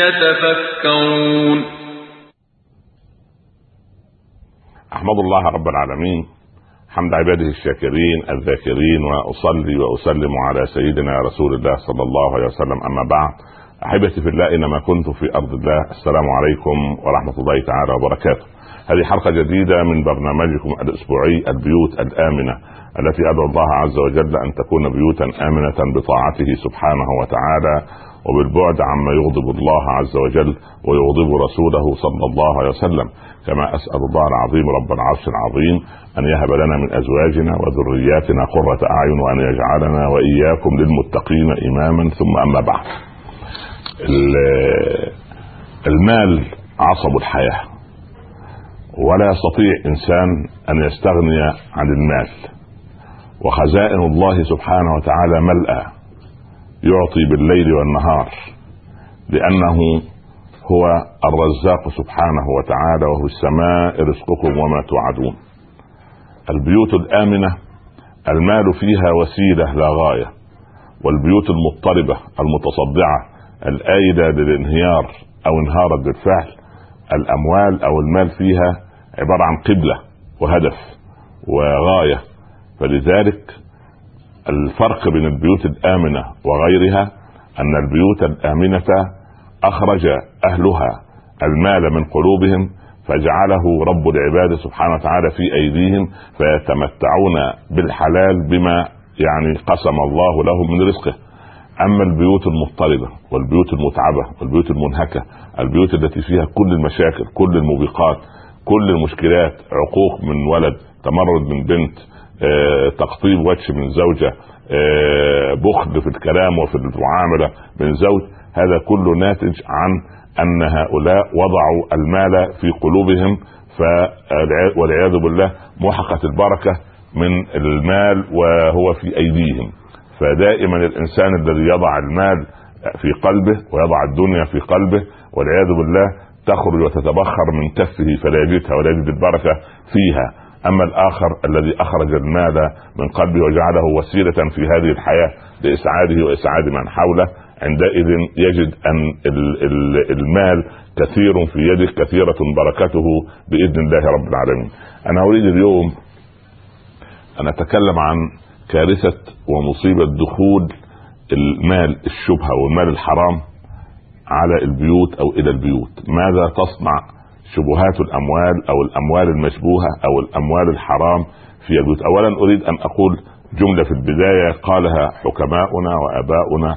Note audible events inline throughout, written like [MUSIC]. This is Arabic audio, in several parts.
يتفكرون. أحمد الله رب العالمين. حمد عباده الشاكرين الذاكرين وأصلي وأسلم على سيدنا رسول الله صلى الله عليه وسلم. أما بعد أحبتي في الله اينما كنت في أرض الله. السلام عليكم ورحمة الله تعالى وبركاته. هذه حلقة جديدة من برنامجكم الأسبوعي البيوت الآمنة التي أدعو الله عز وجل أن تكون بيوتا آمنة بطاعته سبحانه وتعالى. وبالبعد عما يغضب الله عز وجل ويغضب رسوله صلى الله عليه وسلم. كما أسأل الله العظيم رب العرش العظيم أن يهب لنا من أزواجنا وذرياتنا قرة أعين وأن يجعلنا وإياكم للمتقين إماما. ثم أما بعد. المال عصب الحياة. ولا يستطيع إنسان أن يستغني عن المال. وخزائن الله سبحانه وتعالى ملأى. يعطي بالليل والنهار لأنه هو الرزاق سبحانه وتعالى وهو السماء رزقكم وما توعدون. البيوت الآمنة المال فيها وسيلة لا غاية. والبيوت المضطربة المتصدعة الآيدة للانهيار أو انهارت بالفعل الأموال أو المال فيها عبارة عن قبلة وهدف وغاية. فلذلك الفرق بين البيوت الآمنة وغيرها أن البيوت الآمنة أخرج أهلها المال من قلوبهم فجعله رب العباد سبحانه وتعالى في أيديهم فيتمتعون بالحلال بما يعني قسم الله لهم من رزقه. أما البيوت المضطربة والبيوت المتعبة والبيوت المنهكة البيوت التي فيها كل المشاكل كل الموبقات كل المشكلات عقوق من ولد تمرد من بنت تقطيب وجه من زوجة آه، بخل في الكلام وفي المعاملة من زوج هذا كله ناتج عن أن هؤلاء وضعوا المال في قلوبهم والعياذ بالله محقت البركة من المال وهو في أيديهم. فدائما الإنسان الذي يضع المال في قلبه ويضع الدنيا في قلبه والعياذ بالله تخرج وتتبخر من كفه فلا يجدها ولا يجد البركة فيها. أما الآخر الذي أخرج المال من قلبه وجعله وسيلة في هذه الحياة لإسعاده وإسعاد من حوله عندئذ يجد أن المال كثير في يده كثيرة بركته بإذن الله رب العالمين. أنا أريد اليوم أن أتكلم عن كارثة ومصيبة دخول المال الشبهة والمال الحرام على البيوت أو إلى البيوت، ماذا تصنع شبهات الأموال أو الأموال المشبوهة أو الأموال الحرام في البيوت. اولا أريد أن أقول جملة في البداية قالها حكماؤنا وآباؤنا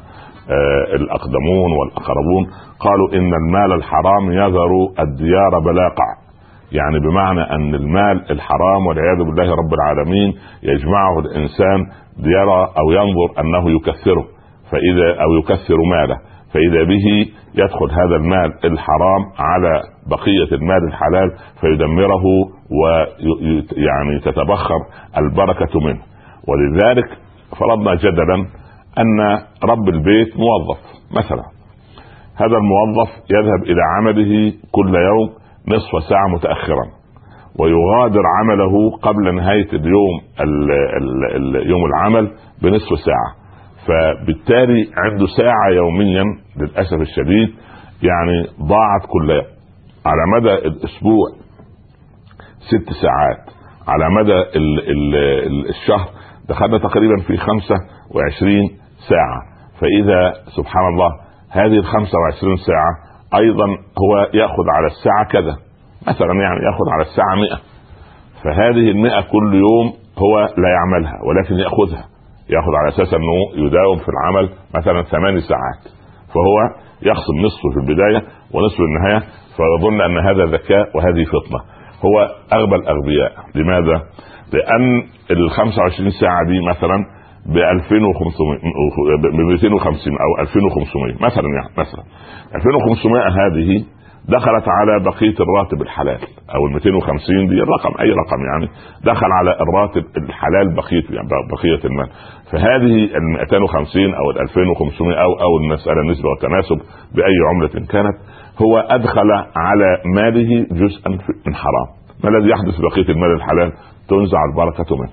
آه الأقدمون والأقربون. قالوا إن المال الحرام يذر الديار بلاقع. يعني بمعنى أن المال الحرام والعياذ بالله رب العالمين يجمعه الإنسان يرى أو ينظر أنه يكثره فإذا أو يكثر ماله. فإذا به يدخل هذا المال الحرام على بقية المال الحلال فيدمره ويعني تتبخر البركة منه. ولذلك فرضنا جدلا أن رب البيت موظف مثلا. هذا الموظف يذهب إلى عمله كل يوم نصف ساعة متاخرا ويغادر عمله قبل نهاية اليوم ال ال ال يوم العمل بنصف ساعة. فبالتالي عنده ساعة يوميا للأسف الشديد يعني ضاعت كل يوم على مدى الأسبوع ست ساعات. على مدى ال ال ال الشهر دخلنا تقريبا في خمسة وعشرين ساعة. فإذا سبحان الله هذه الخمسة وعشرين ساعة أيضا هو يأخذ على الساعة كذا. مثلا يعني يأخذ على الساعة مئة. فهذه المئة كل يوم هو لا يعملها ولكن يأخذها. يأخذ على أساس أنه يداوم في العمل مثلا ثماني ساعات. فهو يخصم نصفه في البداية ونصف النهاية فيظن أن هذا ذكاء وهذه فطنة. هو أغبى الأغبياء. لماذا؟ لأن ال 25 ساعة دي مثلا ب 2500 ب 250 أو 2500 مثلا يعني مثلا. 2500 هذه دخلت على بقية الراتب الحلال أو ال 250 دي الرقم أي رقم يعني دخل على الراتب الحلال بقية يعني بقية المال. فهذه ال 250 أو ال 2500 أو أو المسألة نسبه وتناسب بأي عملة كانت هو أدخل على ماله جزءا من حرام. ما الذي يحدث بقية المال الحلال؟ تنزع البركة منه.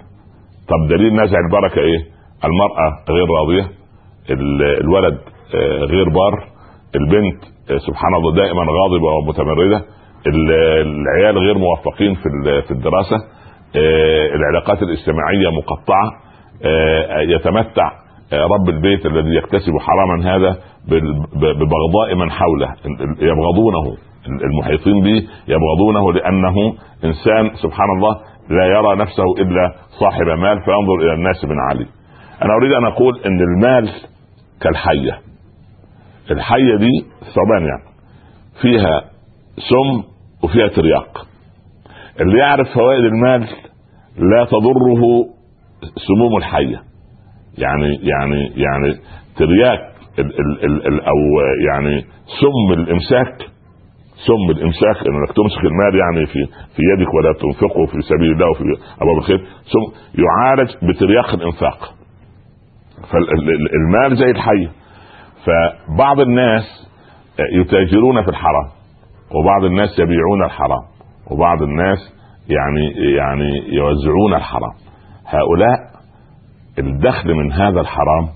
طب دليل نزع البركة إيه؟ المرأة غير راضية الولد آه، غير بار البنت سبحان الله دائما غاضبة ومتمردة. العيال غير موفقين في في الدراسة. آه، العلاقات الاجتماعية مقطعة. آه، يتمتع رب البيت الذي يكتسب حراما هذا ببغضاء من حوله. يبغضونه. المحيطين به يبغضونه لأنه إنسان سبحان الله لا يرى نفسه إلا صاحب مال. فينظر إلى الناس من علي. أنا أريد أن أقول إن المال كالحية. الحية دي ثعبان يعني فيها سم وفيها ترياق. اللي يعرف فوائد المال لا تضره سموم الحية. يعني يعني يعني ترياك ال ال ال ال أو يعني سم الإمساك. سم الإمساك إنك تمسك المال يعني في في يدك ولا تنفقه في سبيل الله وفي أبواب الخير. سم يعالج بترياق الإنفاق. فالمال زي الحي فبعض الناس يتاجرون في الحرام وبعض الناس يبيعون الحرام وبعض الناس يعني يعني يوزعون الحرام. هؤلاء الدخل من هذا الحرام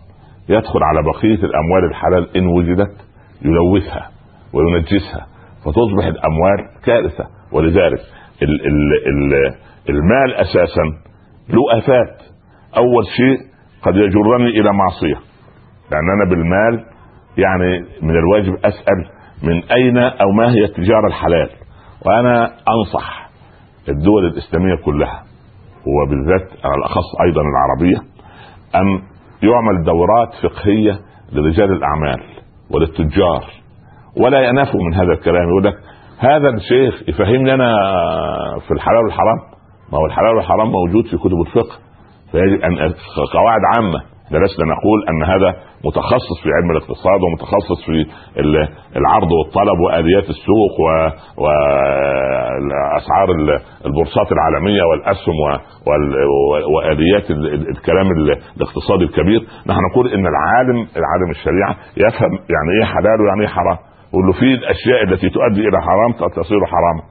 يدخل على بقية الأموال الحلال إن وجدت يلوثها وينجسها فتصبح الأموال كارثة. ولذلك ال ال ال المال أساسا له آفات. أول شيء قد يجرني إلى معصية لأن أنا بالمال يعني من الواجب أسأل من أين أو ما هي التجارة الحلال؟ وأنا أنصح الدول الإسلامية كلها وبالذات على الأخص أيضا العربية أن يعمل دورات فقهية لرجال الأعمال وللتجار. ولا ينافوا من هذا الكلام يقول لك هذا الشيخ يفهمني أنا في الحلال والحرام؟ ما هو الحلال والحرام موجود في كتب الفقه فيجب ان قواعد عامة. إحنا لسنا نقول أن هذا متخصص في علم الاقتصاد ومتخصص في العرض والطلب وآليات السوق واسعار البورصات العالمية والأسهم وآليات الكلام الاقتصادي الكبير. نحن نقول إن العالم العالم الشريعه يفهم يعني إيه حلال ويعني إيه حرام له في الأشياء التي تؤدي إلى حرام تصير حراما.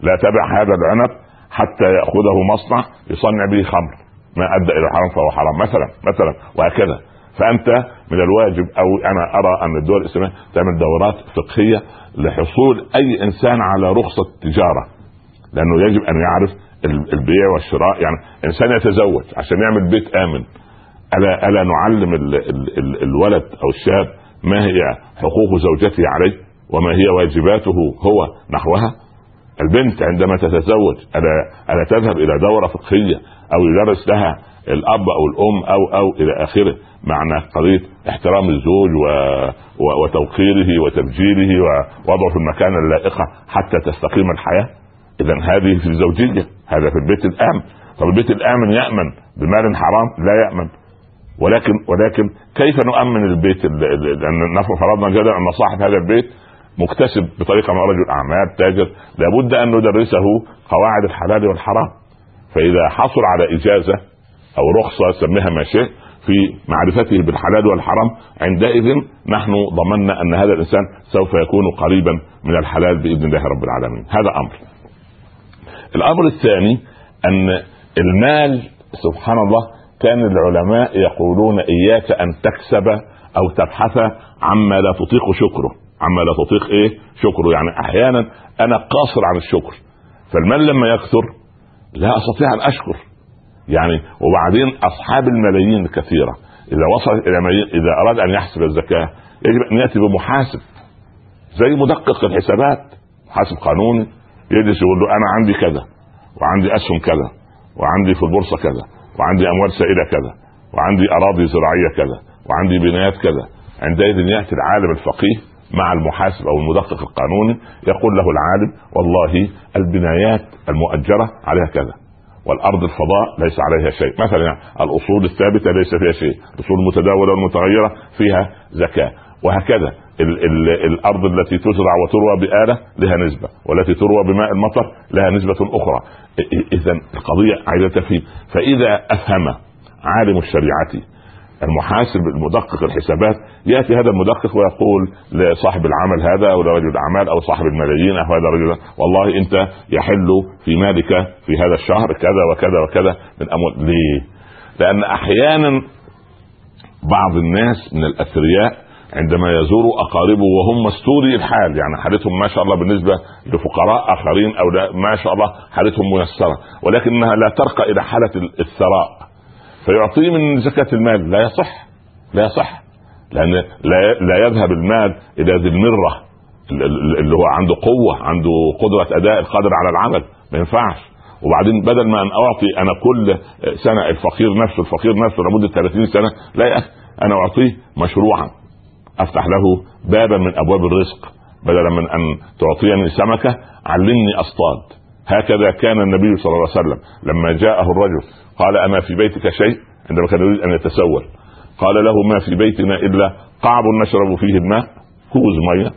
لا تبع هذا العنب حتى يأخذه مصنع يصنع به خمر. ما أدى إلى الحرام فهو حرام. مثلا مثلا وهكذا. فأنت من الواجب أو أنا أرى أن الدول الإسلامية تعمل دورات فقهية لحصول أي إنسان على رخصة تجارة لأنه يجب أن يعرف البيع والشراء. يعني إنسان يتزوج عشان يعمل بيت آمن. ألا ألا نعلم ال ال ال الولد أو الشاب ما هي حقوق زوجته عليه وما هي واجباته هو نحوها؟ البنت عندما تتزوج ألا ألا تذهب إلى دورة فقهية أو يدرس لها الأب أو الأم أو أو إلى آخره معنى قضية احترام الزوج و... و... وتوقيره وتبجيله ووضعه في المكان اللائقة حتى تستقيم الحياة. اذا هذه في الزوجية هذا في البيت الآمن. طب البيت الآمن يأمن بمال حرام؟ لا يأمن. ولكن ولكن كيف نؤمن البيت لأن فرضنا جدا أن صاحب هذا البيت مكتسب بطريقة من رجل أعمال تاجر. لابد أن ندرسه قواعد الحلال والحرام. فإذا حصل على إجازة أو رخصة سميها ما شئت في معرفته بالحلال والحرام عندئذ نحن ضمننا أن هذا الإنسان سوف يكون قريبا من الحلال بإذن الله رب العالمين. هذا أمر. الأمر الثاني أن المال سبحان الله كان العلماء يقولون إياك أن تكسب أو تبحث عما لا تطيق شكره. عما لا تطيق إيه؟ شكره. يعني أحيانا أنا قاصر عن الشكر. فالمال لما يكثر لا أستطيع أن أشكر. يعني وبعدين أصحاب الملايين الكثيره إذا وصل إلى ملايين إذا أراد أن يحسب الزكاة يجب أن يأتي بمحاسب. زي مدقق الحسابات. محاسب قانوني. يجلس يقول له أنا عندي كذا وعندي أسهم كذا وعندي في البورصة كذا وعندي أموال سائلة كذا وعندي أراضي زراعية كذا وعندي بنايات كذا. عندئذ يأتي العالم الفقيه مع المحاسب أو المدقق القانوني يقول له العالم والله البنايات المؤجرة عليها كذا والأرض الفضاء ليس عليها شيء. مثلا يعني الأصول الثابتة ليس فيها شيء الأصول المتداولة والمتغيرة فيها زكاة وهكذا ال ال الأرض التي تزرع وتروى بآلة لها نسبة والتي تروى بماء المطر لها نسبة أخرى. اذا القضية عايزة تفهيم فإذا أفهم عالم الشريعة المحاسب المدقق الحسابات يأتي هذا المدقق ويقول لصاحب العمل هذا أو لرجل الاعمال أو صاحب الملايين أو هذا الرجل والله أنت يحل في مالك في هذا الشهر كذا وكذا وكذا من اموال ليه؟ لأن أحيانا بعض الناس من الأثرياء عندما يزور أقاربه وهم مستوري الحال يعني حالتهم ما شاء الله بالنسبة لفقراء آخرين أو لا ما شاء الله حالتهم ميسرة ولكنها لا ترقى إلى حالة الثراء فيعطيه من زكاة المال. لا يصح. لا يصح. لأن لا لا يذهب المال إلى ذي المرة اللي هو عنده قوة عنده قدرة أداء القادر على العمل. ما ينفعش. وبعدين بدل ما أن أعطي أنا كل سنة الفقير نفسه الفقير نفسه لمدة 30 سنة لا يا أخي أنا أعطيه مشروعا. أفتح له بابا من أبواب الرزق بدلا من أن تعطيني سمكة علمني أصطاد. هكذا كان النبي صلى الله عليه وسلم لما جاءه الرجل قال أما في بيتك شيء؟ عندما كان يريد أن يتسول. قال له ما في بيتنا إلا قعب نشرب فيه الماء كوز مية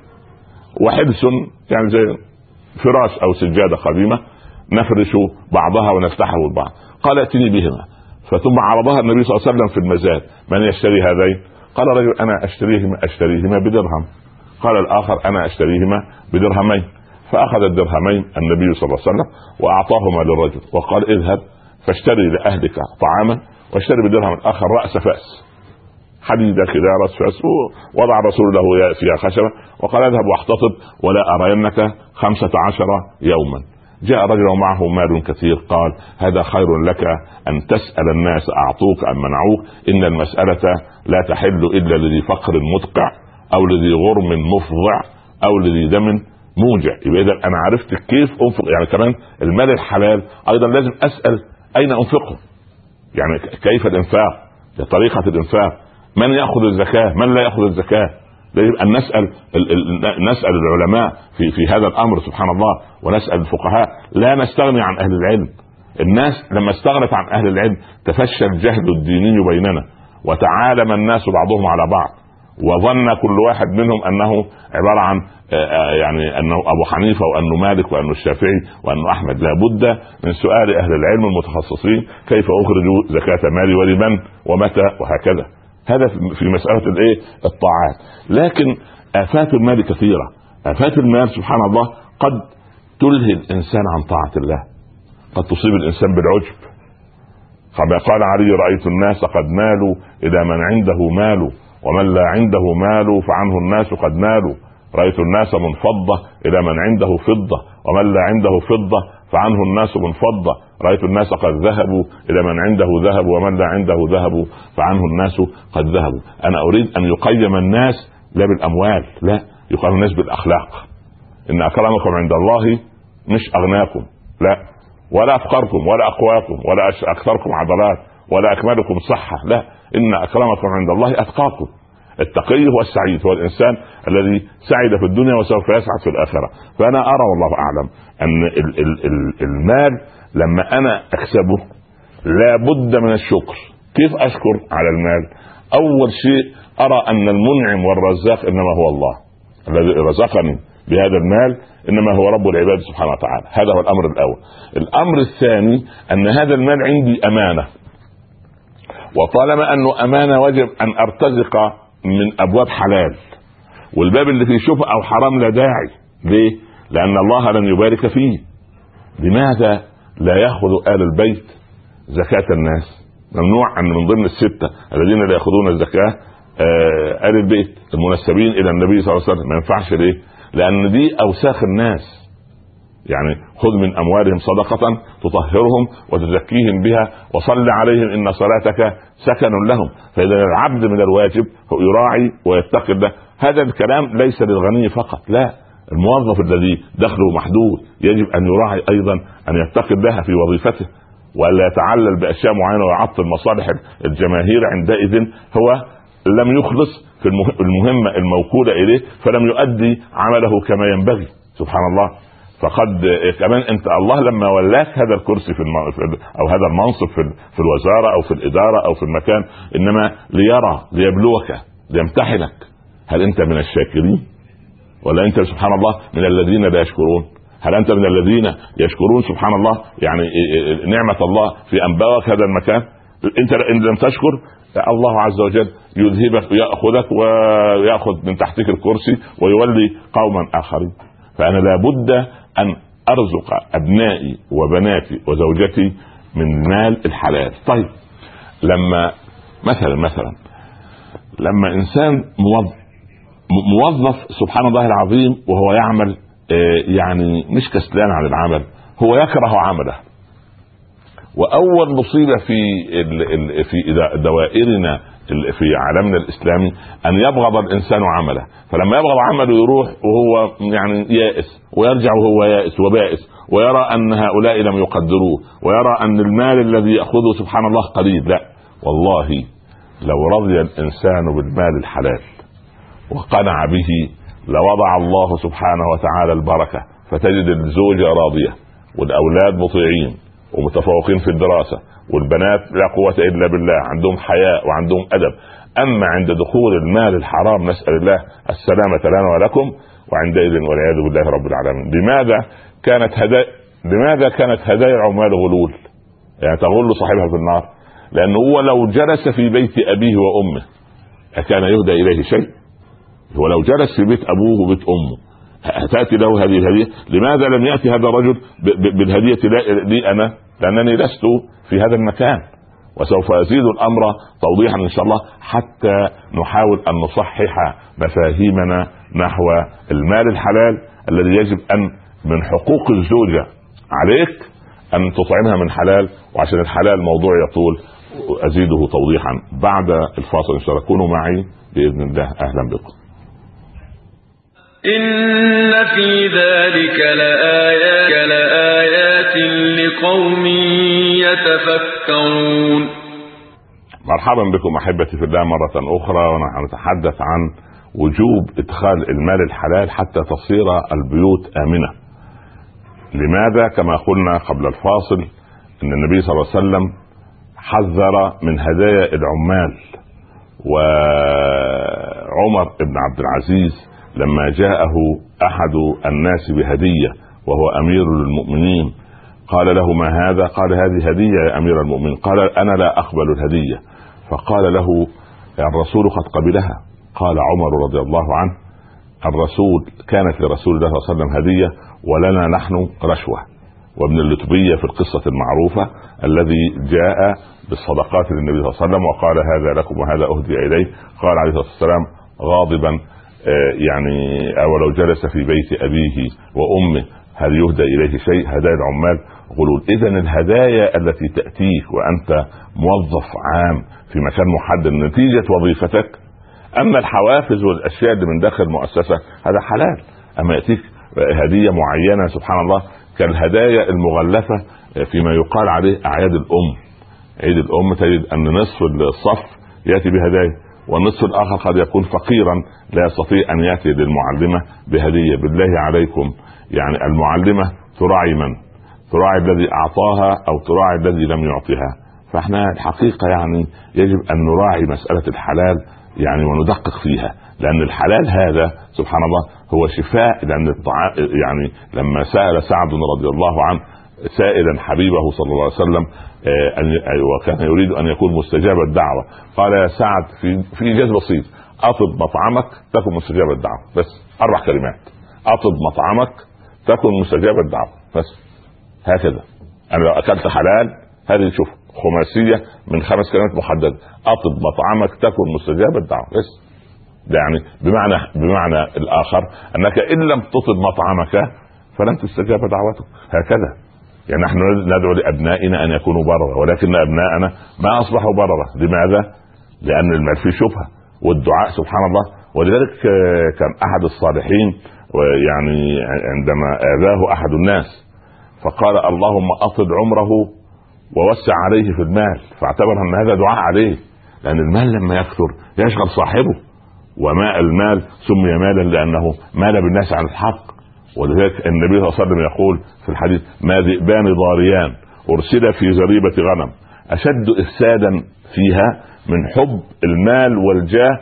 وحبس يعني زي فراش أو سجادة قديمة نفرش بعضها ونفتحه البعض قال ائتني بهما. فثم عرضها النبي صلى الله عليه وسلم في المزاد. من يشتري هذين؟ قال رجل أنا أشتريهما أشتريهما بدرهم. قال الآخر أنا أشتريهما بدرهمين. فأخذ الدرهمين النبي صلى الله عليه وسلم وأعطاهما للرجل وقال اذهب فاشتري لأهلك طعاما واشتري بدرهم الآخر رأس فأس. حديده كده رأس فأس. وضع رسول له فيها خشبة وقال اذهب واحتطب ولا أرينك خمسة عشر يوما. جاء رجل ومعه مال كثير قال هذا خير لك أن تسأل الناس أعطوك أم منعوك. إن المسألة لا تحل إلا لذي فقر مدقع أو لذي غرم مفضع أو لذي دم موجع يبقى اذا أنا عرفت كيف أنفق يعني كمان المال الحلال أيضا لازم أسأل أين أنفقه. يعني كيف الإنفاق؟ طريقة الإنفاق. من يأخذ الزكاة؟ من لا يأخذ الزكاة؟ يجب أن نسأل نسأل العلماء في في هذا الأمر سبحان الله ونسأل الفقهاء. لا نستغني عن أهل العلم. الناس لما استغنت عن أهل العلم تفشى الجهل الديني بيننا وتعالم الناس بعضهم على بعض. وظن كل واحد منهم أنه عبارة عن يعني أنه أبو حنيفة وأنه مالك وأنه الشافعي وأنه أحمد. لابد من سؤال أهل العلم المتخصصين كيف اخرج زكاة مالي ولمن ومتى وهكذا. هذا في مسألة الإيه؟ الطاعات. لكن آفات المال كثيرة. آفات المال سبحان الله قد تلهي الإنسان عن طاعة الله. قد تصيب الإنسان بالعجب. كما قال علي رأيت الناس قد مالوا إلى من عنده مال. ومن لا عنده مال فعنه الناس قد مالوا. رأيت الناس منفضة إلى من عنده فضة. ومن لا عنده فضة فعنه الناس منفضة. رأيت الناس قد ذهبوا إلى من عنده ذهب ومن لا عنده ذهب فعنه الناس قد ذهبوا. أنا أريد أن يقيم الناس لا بالأموال لا يقيم الناس بالأخلاق. إن أكرمكم عند الله مش أغناكم لا. ولا أفقركم ولا أقواكم ولا أكثركم عضلات ولا أكملكم صحة لا. إن اكرمكم عند الله أتقاكم التقي هو السعيد هو الإنسان الذي سعد في الدنيا وسوف يسعد في الآخرة. فأنا أرى والله أعلم أن ال ال ال المال لما أنا أكسبه لابد من الشكر. كيف أشكر على المال؟ أول شيء أرى أن المنعم والرزاق إنما هو الله الذي رزقني بهذا المال إنما هو رب العباد سبحانه وتعالى. هذا هو الأمر الأول. الأمر الثاني أن هذا المال عندي أمانة. وطالما انه أمانة وجب أن أرتزق من أبواب حلال والباب اللي فيه شبهه أو حرام لا داعي. ليه؟ لأن الله لن يبارك فيه. لماذا لا يأخذ آل البيت زكاة الناس؟ ممنوع أن من ضمن الستة الذين لا يأخذون الزكاة آه آل البيت المنسبين إلى النبي صلى الله عليه وسلم. ما ينفعش ليه؟ لأن دي أوساخ الناس. يعني خذ من أموالهم صدقة تطهرهم وتزكيهم بها وصل عليهم إن صلاتك سكن لهم. فإذا العبد من الواجب يراعي ويتقي الله. هذا الكلام ليس للغني فقط لا. الموظف الذي دخله محدود يجب أن يراعي أيضا أن يتقي الله في وظيفته. ولا يتعلل بأشياء معينة ويعطل مصالح الجماهير عندئذ. هو لم يخلص في المهمة الموكولة إليه فلم يؤدي عمله كما ينبغي. سبحان الله. فقد كمان انت الله لما ولاك هذا الكرسي في, الم... في أو هذا المنصب في, في الوزارة أو في الإدارة أو في المكان إنما ليرى ليبلوك ليمتحنك. هل أنت من الشاكرين؟ ولا أنت سبحان الله من الذين لا يشكرون؟ هل أنت من الذين يشكرون سبحان الله؟ يعني نعمة الله في أن بوأك هذا المكان. أنت إن لم تشكر الله عز وجل يذهبك وياخذك ويأخذ من تحتك الكرسي ويولي قوما آخرين. فأنا لابد أن أرزق أبنائي وبناتي وزوجتي من مال الحلال. طيب لما مثلا مثلا لما إنسان موظف موظف سبحان الله العظيم وهو يعمل آه، يعني مش كسلان عن العمل هو يكره عمله. وأول مصيبة في في دوائرنا في عالمنا الإسلامي أن يبغض الإنسان عمله. فلما يبغض عمله يروح وهو يعني يائس ويرجع وهو يائس وبائس ويرى أن هؤلاء لم يقدروه ويرى أن المال الذي يأخذه سبحان الله قليل. لا والله لو رضي الإنسان بالمال الحلال وقنع به لوضع الله سبحانه وتعالى البركة فتجد الزوجة راضية والأولاد مطيعين ومتفوقين في الدراسة والبنات لا قوة إلا بالله عندهم حياء وعندهم أدب. أما عند دخول المال الحرام نسأل الله السلامة لنا ولكم وعندئذ والعياذ بالله رب العالمين. لماذا كانت هدايا لماذا كانت هدايا العمال غلول؟ يعني تغل صاحبها في النار. لأنه هو لو جلس في بيت أبيه وأمه أكان يهدى إليه شيء؟ هو لو جلس في بيت أبوه وبيت أمه تأتي له هذه الهدية؟ لماذا لم يأتي هذا الرجل بالهدية لي أنا؟ لأنني لست في هذا المكان وسوف أزيد الأمر توضيحا إن شاء الله حتى نحاول أن نصحح مفاهيمنا نحو المال الحلال الذي يجب أن من حقوق الزوجة عليك أن تطعمها من حلال وعشان الحلال موضوع يطول أزيده توضيحا بعد الفاصل إن شاء الله. كونوا معي بإذن الله. أهلا بكم. إن في ذلك لآيات, لآيات لقوم يتفكرون مرحبا بكم أحبتي في الله مرة أخرى ونحن نتحدث عن وجوب إدخال المال الحلال حتى تصير البيوت آمنة. لماذا؟ كما قلنا قبل الفاصل أن النبي صلى الله عليه وسلم حذر من هدايا العمال وعمر بن عبد العزيز لما جاءه أحد الناس بهدية وهو أمير المؤمنين قال له ما هذا؟ قال هذه هدية يا أمير المؤمنين. قال أنا لا أقبل الهدية. فقال له الرسول قد قبلها. قال عمر رضي الله عنه الرسول كانت لرسول الله صلى الله عليه وسلم هدية ولنا نحن رشوة. وابن اللتبية في القصة المعروفة الذي جاء بالصدقات للنبي صلى الله عليه وسلم وقال هذا لكم وهذا أهدي إليه. قال عليه الصلاة والسلام غاضبا يعني أو لو جلس في بيت أبيه وأمه هل يهدى إليه شيء؟ هدايا العمال غلول. اذا الهدايا التي تأتيك وأنت موظف عام في مكان محدد نتيجة وظيفتك أما الحوافز والأشياء اللي من داخل المؤسسه هذا حلال. أما يأتيك هدية معينة سبحان الله كالهدايا المغلفة فيما يقال عليه أعياد الأم. عيد الأم تجد أن نصف الصف يأتي بهدايا. والنصف الآخر قد يكون فقيرا لا يستطيع أن يأتي للمعلمة بهدية. بالله عليكم. يعني المعلمة تراعي من؟ تراعي الذي أعطاها أو تراعي الذي لم يعطها؟ فإحنا الحقيقة يعني يجب أن نراعي مسألة الحلال يعني وندقق فيها. لأن الحلال هذا سبحان الله هو شفاء. لأن الطعام يعني لما سأل سعد رضي الله عنه سائلا حبيبه صلى الله عليه وسلم ان وكان يريد أن يكون مستجاب الدعوة. قال يا سعد في في انجاز بسيط. أطب مطعمك تكن مستجاب الدعوة. بس أربع كلمات. أطب مطعمك تكن مستجاب الدعوة. بس هكذا. أنا لو أكلت حلال هذه شوف خماسية من خمس كلمات محددة. أطب مطعمك تكن مستجاب الدعوة. بس. ده يعني بمعنى بمعنى الآخر أنك إن لم تطب مطعمك فلن تستجاب دعوتك. هكذا. يعني نحن ندعو لأبنائنا أن يكونوا بررة ولكن ابنائنا ما أصبحوا بررة. لماذا؟ لأن المال فيه شبهه والدعاء سبحان الله. ولذلك آه، كان أحد الصالحين يعني عندما آذاه أحد الناس فقال اللهم أطل عمره ووسع عليه في المال. فاعتبر أن هذا دعاء عليه لأن المال لما يكثر يشغل صاحبه. وماء المال سمي مالا لأنه مال بالناس عن الحق. ولذلك النبي صلى الله عليه وسلم يقول في الحديث ما ذئبان ضاريان أرسل في زريبه غنم. أشد إفسادا فيها من حب المال والجاه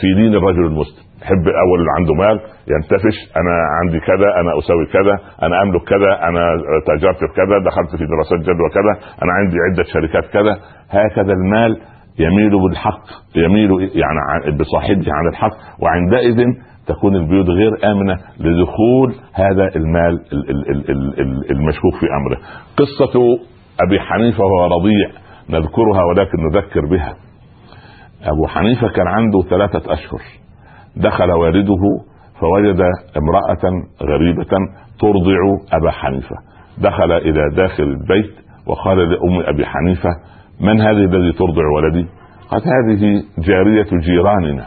في دين الرجل المسلم. يحب اول اللي عنده مال ينتفش أنا عندي كذا أنا أسوي كذا أنا أملك كذا أنا تاجرت في كذا دخلت في دراسات جدوى كذا أنا عندي عدة شركات كذا. هكذا المال يميل بالحق يميل يعني بصاحبه عن الحق وعندئذ تكون البيوت غير آمنة لدخول هذا المال المشكوك في أمره. قصة أبي حنيفة وهو رضيع نذكرها ولكن نذكر بها. أبو حنيفة كان عنده ثلاثة أشهر دخل والده فوجد امرأة غريبة ترضع أبا حنيفة دخل إلى داخل البيت وقال لأم أبي حنيفة من هذه الذي ترضع ولدي؟ قالت هذه جارية جيراننا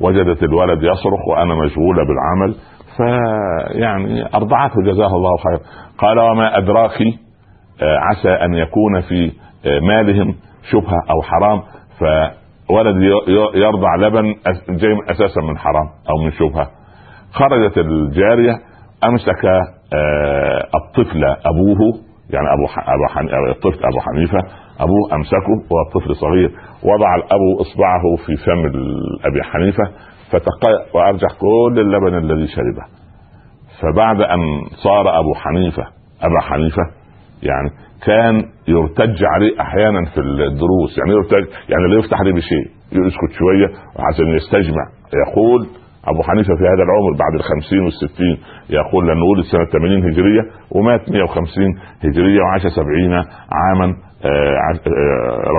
وجدت الولد يصرخ وأنا مشغوله بالعمل فيعني أرضعته جزاه الله خير. قال وما أدراك آه، عسى أن يكون في آه، مالهم شبهة أو حرام. فولد يرضع لبن جاي أساسا من حرام أو من شبهة. خرجت الجارية أمسك آه، الطفل أبوه يعني أبو أبو الطفل أبو حنيفة أبوه أمسكه وهو الطفل صغير وضع الأب إصبعه في فم أبي حنيفة فتق وأرجح كل اللبن الذي شربه. فبعد أن صار أبو حنيفة أبا حنيفة يعني كان يرتج عليه أحيانا في الدروس يعني يرتج يعني لا يفتح عليه بشيء يسكت شوية عشان يستجمع. يقول أبو حنيفة في هذا العمر بعد الخمسين والستين يقول لأنه ولد سنة 80 هجرية ومات 150 هجرية وعاش 70 عاما.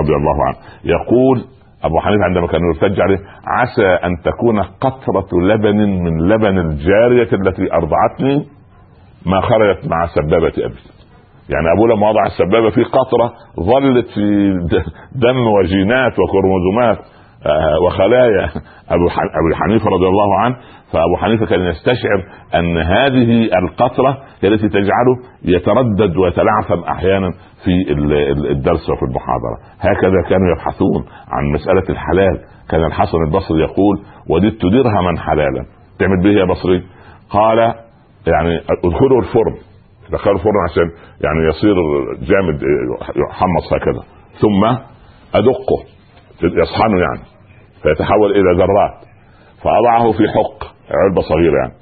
رضي الله عنه. يقول أبو حنيفة عندما كان يرتج عليه عسى أن تكون قطرة لبن من لبن الجارية التي أرضعتني ما خرجت مع سبابة أبي. يعني ابوه لما وضع السبابة في قطرة ظلت في دم وجينات وكروموزومات آه، وخلايا. أبو حنيفة رضي الله عنه فأبو حنيفة كان يستشعر أن هذه القطرة هي التي تجعله يتردد ويتلعثم أحيانا في الدرس وفي المحاضرة. هكذا كانوا يبحثون عن مسألة الحلال. كان الحسن البصري يقول وددت درهما حلالا. تعمل به يا بصري. قال يعني ادخلوا الفرن. دخلوا الفرن عشان يعني يصير جامد يحمص هكذا. ثم أدقه يصحنه يعني فيتحول إلى ذرات. فأضعه في حق. علبة صغيرة يعني.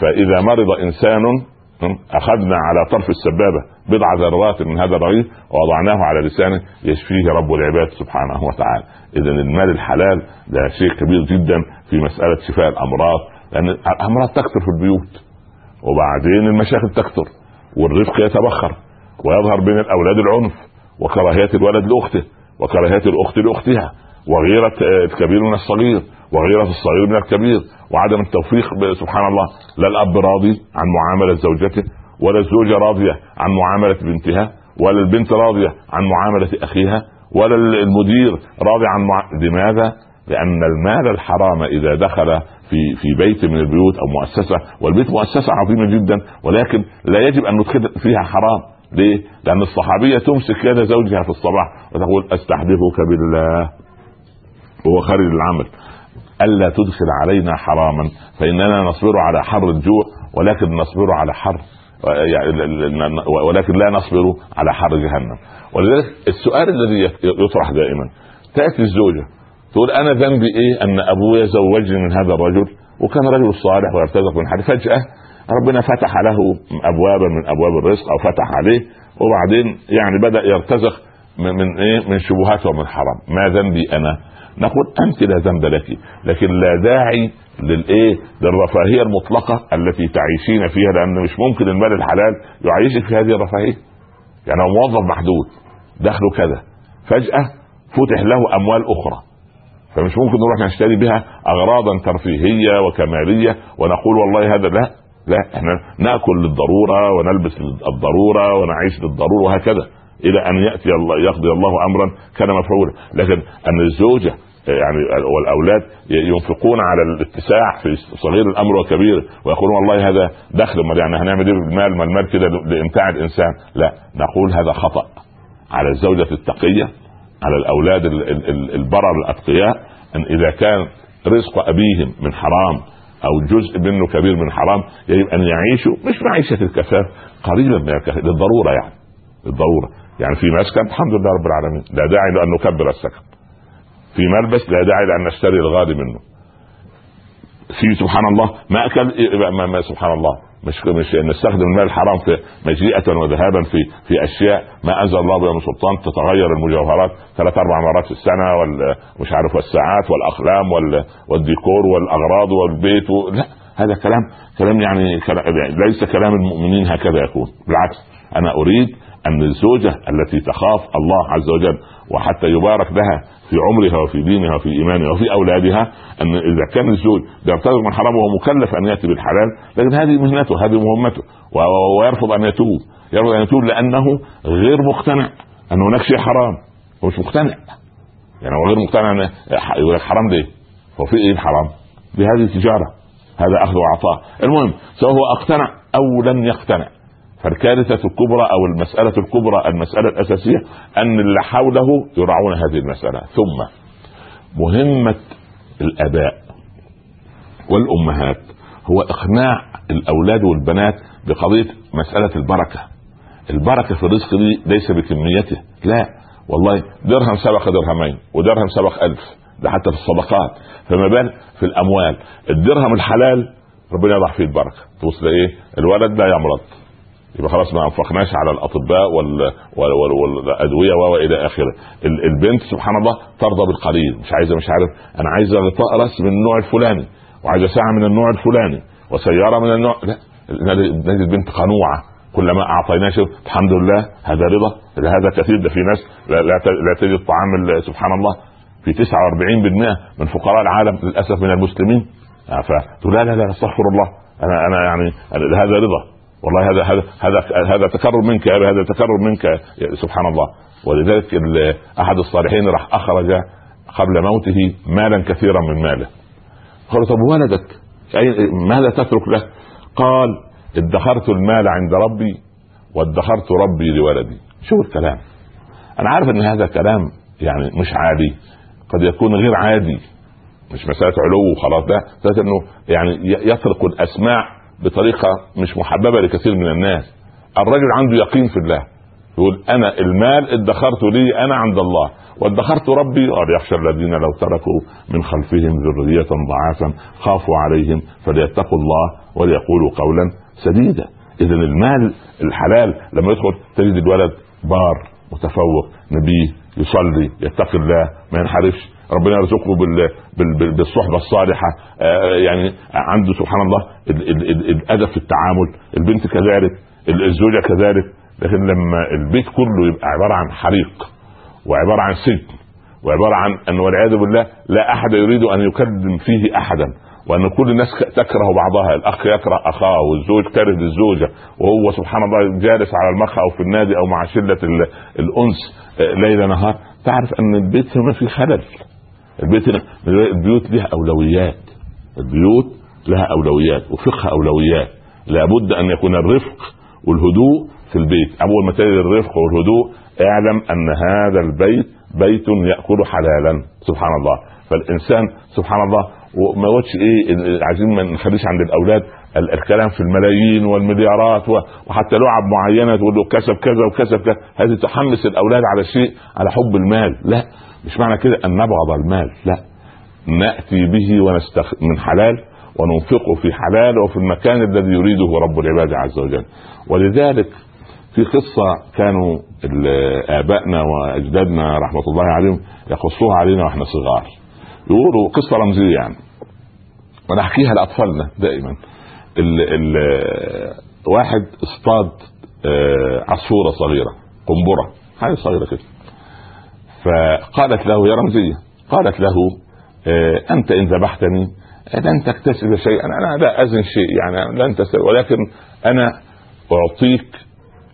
فإذا مرض إنسان أخذنا على طرف السبابة بضع ذرات من هذا الرغيف ووضعناه على لسانه يشفيه رب العباد سبحانه وتعالى. اذا المال الحلال ده شيء كبير جدا في مسألة شفاء الأمراض لأن الأمراض تكثر في البيوت وبعدين المشاكل تكثر والرفق يتبخر ويظهر بين الأولاد العنف وكراهية الولد لأخته وكراهية الأخت لأختها وغيرة الكبير من الصغير. وغيره الصغير من الكبير وعدم التوفيق سبحان الله لا الأب راضي عن معاملة زوجته ولا الزوجة راضية عن معاملة بنتها ولا البنت راضية عن معاملة أخيها ولا المدير راضي عن مع... لماذا؟ لأن المال الحرام إذا دخل في في بيت من البيوت أو مؤسسة والبيت مؤسسة عظيمة جدا ولكن لا يجب أن ندخل فيها حرام ليه؟ لأن الصحابية تمسك يد زوجها في الصباح وتقول استحلفك بالله وهو خارج العمل ألا تدخل علينا حراما فإننا نصبر على حر الجوع ولكن نصبر على حر ولكن لا نصبر على حر جهنم. ولذلك السؤال الذي يطرح دائما تأتي الزوجة تقول أنا ذنبي إيه أن أبويا زوجني من هذا الرجل وكان رجل صالح ويرتزق من حد فجأة ربنا فتح له ابوابا من أبواب الرزق أو فتح عليه وبعدين يعني بدأ يرتزق من إيه من شبهات ومن حرام. ما ذنبي أنا نقول انت لا ذنب لك. لكن لا داعي للإيه؟ للرفاهية المطلقة التي تعيشين فيها لأن مش ممكن المال الحلال يعيشك في هذه الرفاهية. يعني هو موظف محدود دخله كذا فجأة فتح له أموال أخرى. فمش ممكن نروح نشتري بها اغراضا ترفيهية وكمالية ونقول والله هذا لا لا إحنا نأكل للضرورة ونلبس للضرورة ونعيش للضرورة وهكذا إلى أن يأتي الله يقضي الله امرا كان مفعولا. لكن أن الزوجة يعني والأولاد ينفقون على الاتساع في صغير الأمر وكبير ويقولون والله هذا دخل. يعني هنعمل إيه بالمال؟ ما المال كده لامتاع الإنسان. لا نقول هذا خطأ على الزوجه التقية على الأولاد البرر الأتقياء إن إذا كان رزق أبيهم من حرام أو جزء منه كبير من حرام يجب أن يعيشوا مش معيشة الكفاف قريبا من الكفاف للضرورة يعني للضرورة. يعني في مسكن الحمد لله رب العالمين لا داعي لأن نكبر السكن. في ملبس لا داعي لأن نشتري الغالي منه. في سبحان الله ماكل ما, ما سبحان الله مش مش نستخدم المال الحرام في مجيئة وذهابا في في أشياء ما أنزل الله بها من سلطان تتغير المجوهرات ثلاث أربع مرات في السنة ومش عارف والساعات والأقلام والديكور والأغراض والبيت و... لا هذا كلام كلام يعني ليس كلام المؤمنين هكذا يكون. بالعكس أنا أريد أن الزوجة التي تخاف الله عز وجل وحتى يبارك لها في عمرها وفي دينها وفي إيمانها وفي أولادها أن إذا كان الزوج يرتبط من حرام وهو مكلف أن يأتي بالحلال لكن هذه مهنته هذه مهمته ويرفض أن يتوب يرفض أن يتوب لأنه غير مقتنع أن هناك شيء حرام هو مش مقتنع يعني هو غير مقتنع أن يقول لك حرام ليه؟ هو في إيه الحرام؟ بهذه تجاره هذا أخذ وعطاء المهم سواء هو أقتنع أو لم يقتنع فالكارثة الكبرى أو المسألة الكبرى المسألة الأساسية أن اللي حوله يراعون هذه المسألة. ثم مهمة الآباء والأمهات. هو إقناع الأولاد والبنات بقضية مسألة البركة. البركة في الرزق دي ليس بكميته. لا والله درهم سبق درهمين ودرهم سبق ألف. ده حتى في الصدقات. فما بال في الأموال. الدرهم الحلال ربنا يضع فيه البركة. توصل إيه؟ الولد لا يمرض. يبقى خلاص ما انفقناش على الأطباء وال... وال... والأدوية وإلى آخره. البنت سبحان الله ترضى بالقليل. مش عايزة مش عارف أنا عايزة غطاء راس من النوع الفلاني وعايزة ساعة من النوع الفلاني وسيارة من النوع لا نجد البنت قنوعة. كلما اعطيناه شيء الحمد لله هذا رضا هذا كثير. ده في ناس لا, لا, لا تجد طعام سبحان الله في 49% من فقراء العالم للأسف من المسلمين. فتقول لا لا لا أستغفر الله. أنا أنا يعني هذا رضا. والله هذا هذا هذا هذا تكرر منك يا هذا تكرر منك سبحان الله. ولذلك أحد الصالحين راح أخرج قبل موته مالا كثيرا من ماله. قال طب ولدك ماذا تترك له؟ قال ادخرت المال عند ربي وادخرت ربي لولدي. شو الكلام؟ أنا عارف إن هذا كلام يعني مش عادي. قد يكون غير عادي. مش مسألة علو وخلاص ده انه يعني يترك الأسماع بطريقة مش محببة لكثير من الناس. الرجل عنده يقين في الله. يقول أنا المال ادخرت لي أنا عند الله. وادخرت ربي قال يخشى الذين لو تركوا من خلفهم ذرية ضعافا خافوا عليهم فليتقوا الله وليقولوا قولا سديدا. اذا المال الحلال لما يدخل تجد الولد بار متفوق نبيه يصلي يتقي الله ما ينحرفش. ربنا يرزقه بالصحبة الصالحة. آه، يعني عنده سبحان الله الأدب في التعامل. البنت كذلك الزوجة كذلك. لكن لما البيت كله يبقى عبارة عن حريق وعبارة عن سجن وعبارة عن أن والعياذ بالله لا أحد يريد أن يكذب فيه أحدا وأن كل الناس تكره بعضها. الأخ يكره أخاه والزوج كاره للزوجه وهو سبحان الله جالس على المقهى أو في النادي أو مع شلة الأنس آه، ليل نهار. تعرف أن البيت ما في خلل. البيت البيوت لها أولويات. البيوت لها أولويات وفقه أولويات. لابد أن يكون الرفق والهدوء في البيت. اول ما تجد الرفق والهدوء اعلم أن هذا البيت بيت يأكل حلالا. سبحان الله. فالإنسان سبحان الله وما يقولش إيه عايزين ما نخليش عند الأولاد الكلام في الملايين والمليارات وحتى لعب معينة تقول له كسب كذا وكسب كذا. هذه تحمس الأولاد على شيء على حب المال. لا. مش معنى كده أن نبغض المال لا. نأتي به ونستخ... من حلال وننفقه في حلال وفي المكان الذي يريده رب العباد عز وجل. ولذلك في قصة كانوا آبائنا وأجدادنا رحمة الله عليهم يقصوها علينا وإحنا صغار. يقولوا قصة رمزية يعني. ونحكيها لأطفالنا دائما. ال ال واحد اصطاد آه، عصفورة صغيرة قنبرة حاجة صغيرة كده. فقالت له يا رمزية. قالت له آه، أنت إن ذبحتني لن تكتسب شيئا. أنا لا أزن شيء يعني لن تستوي ولكن أنا أعطيك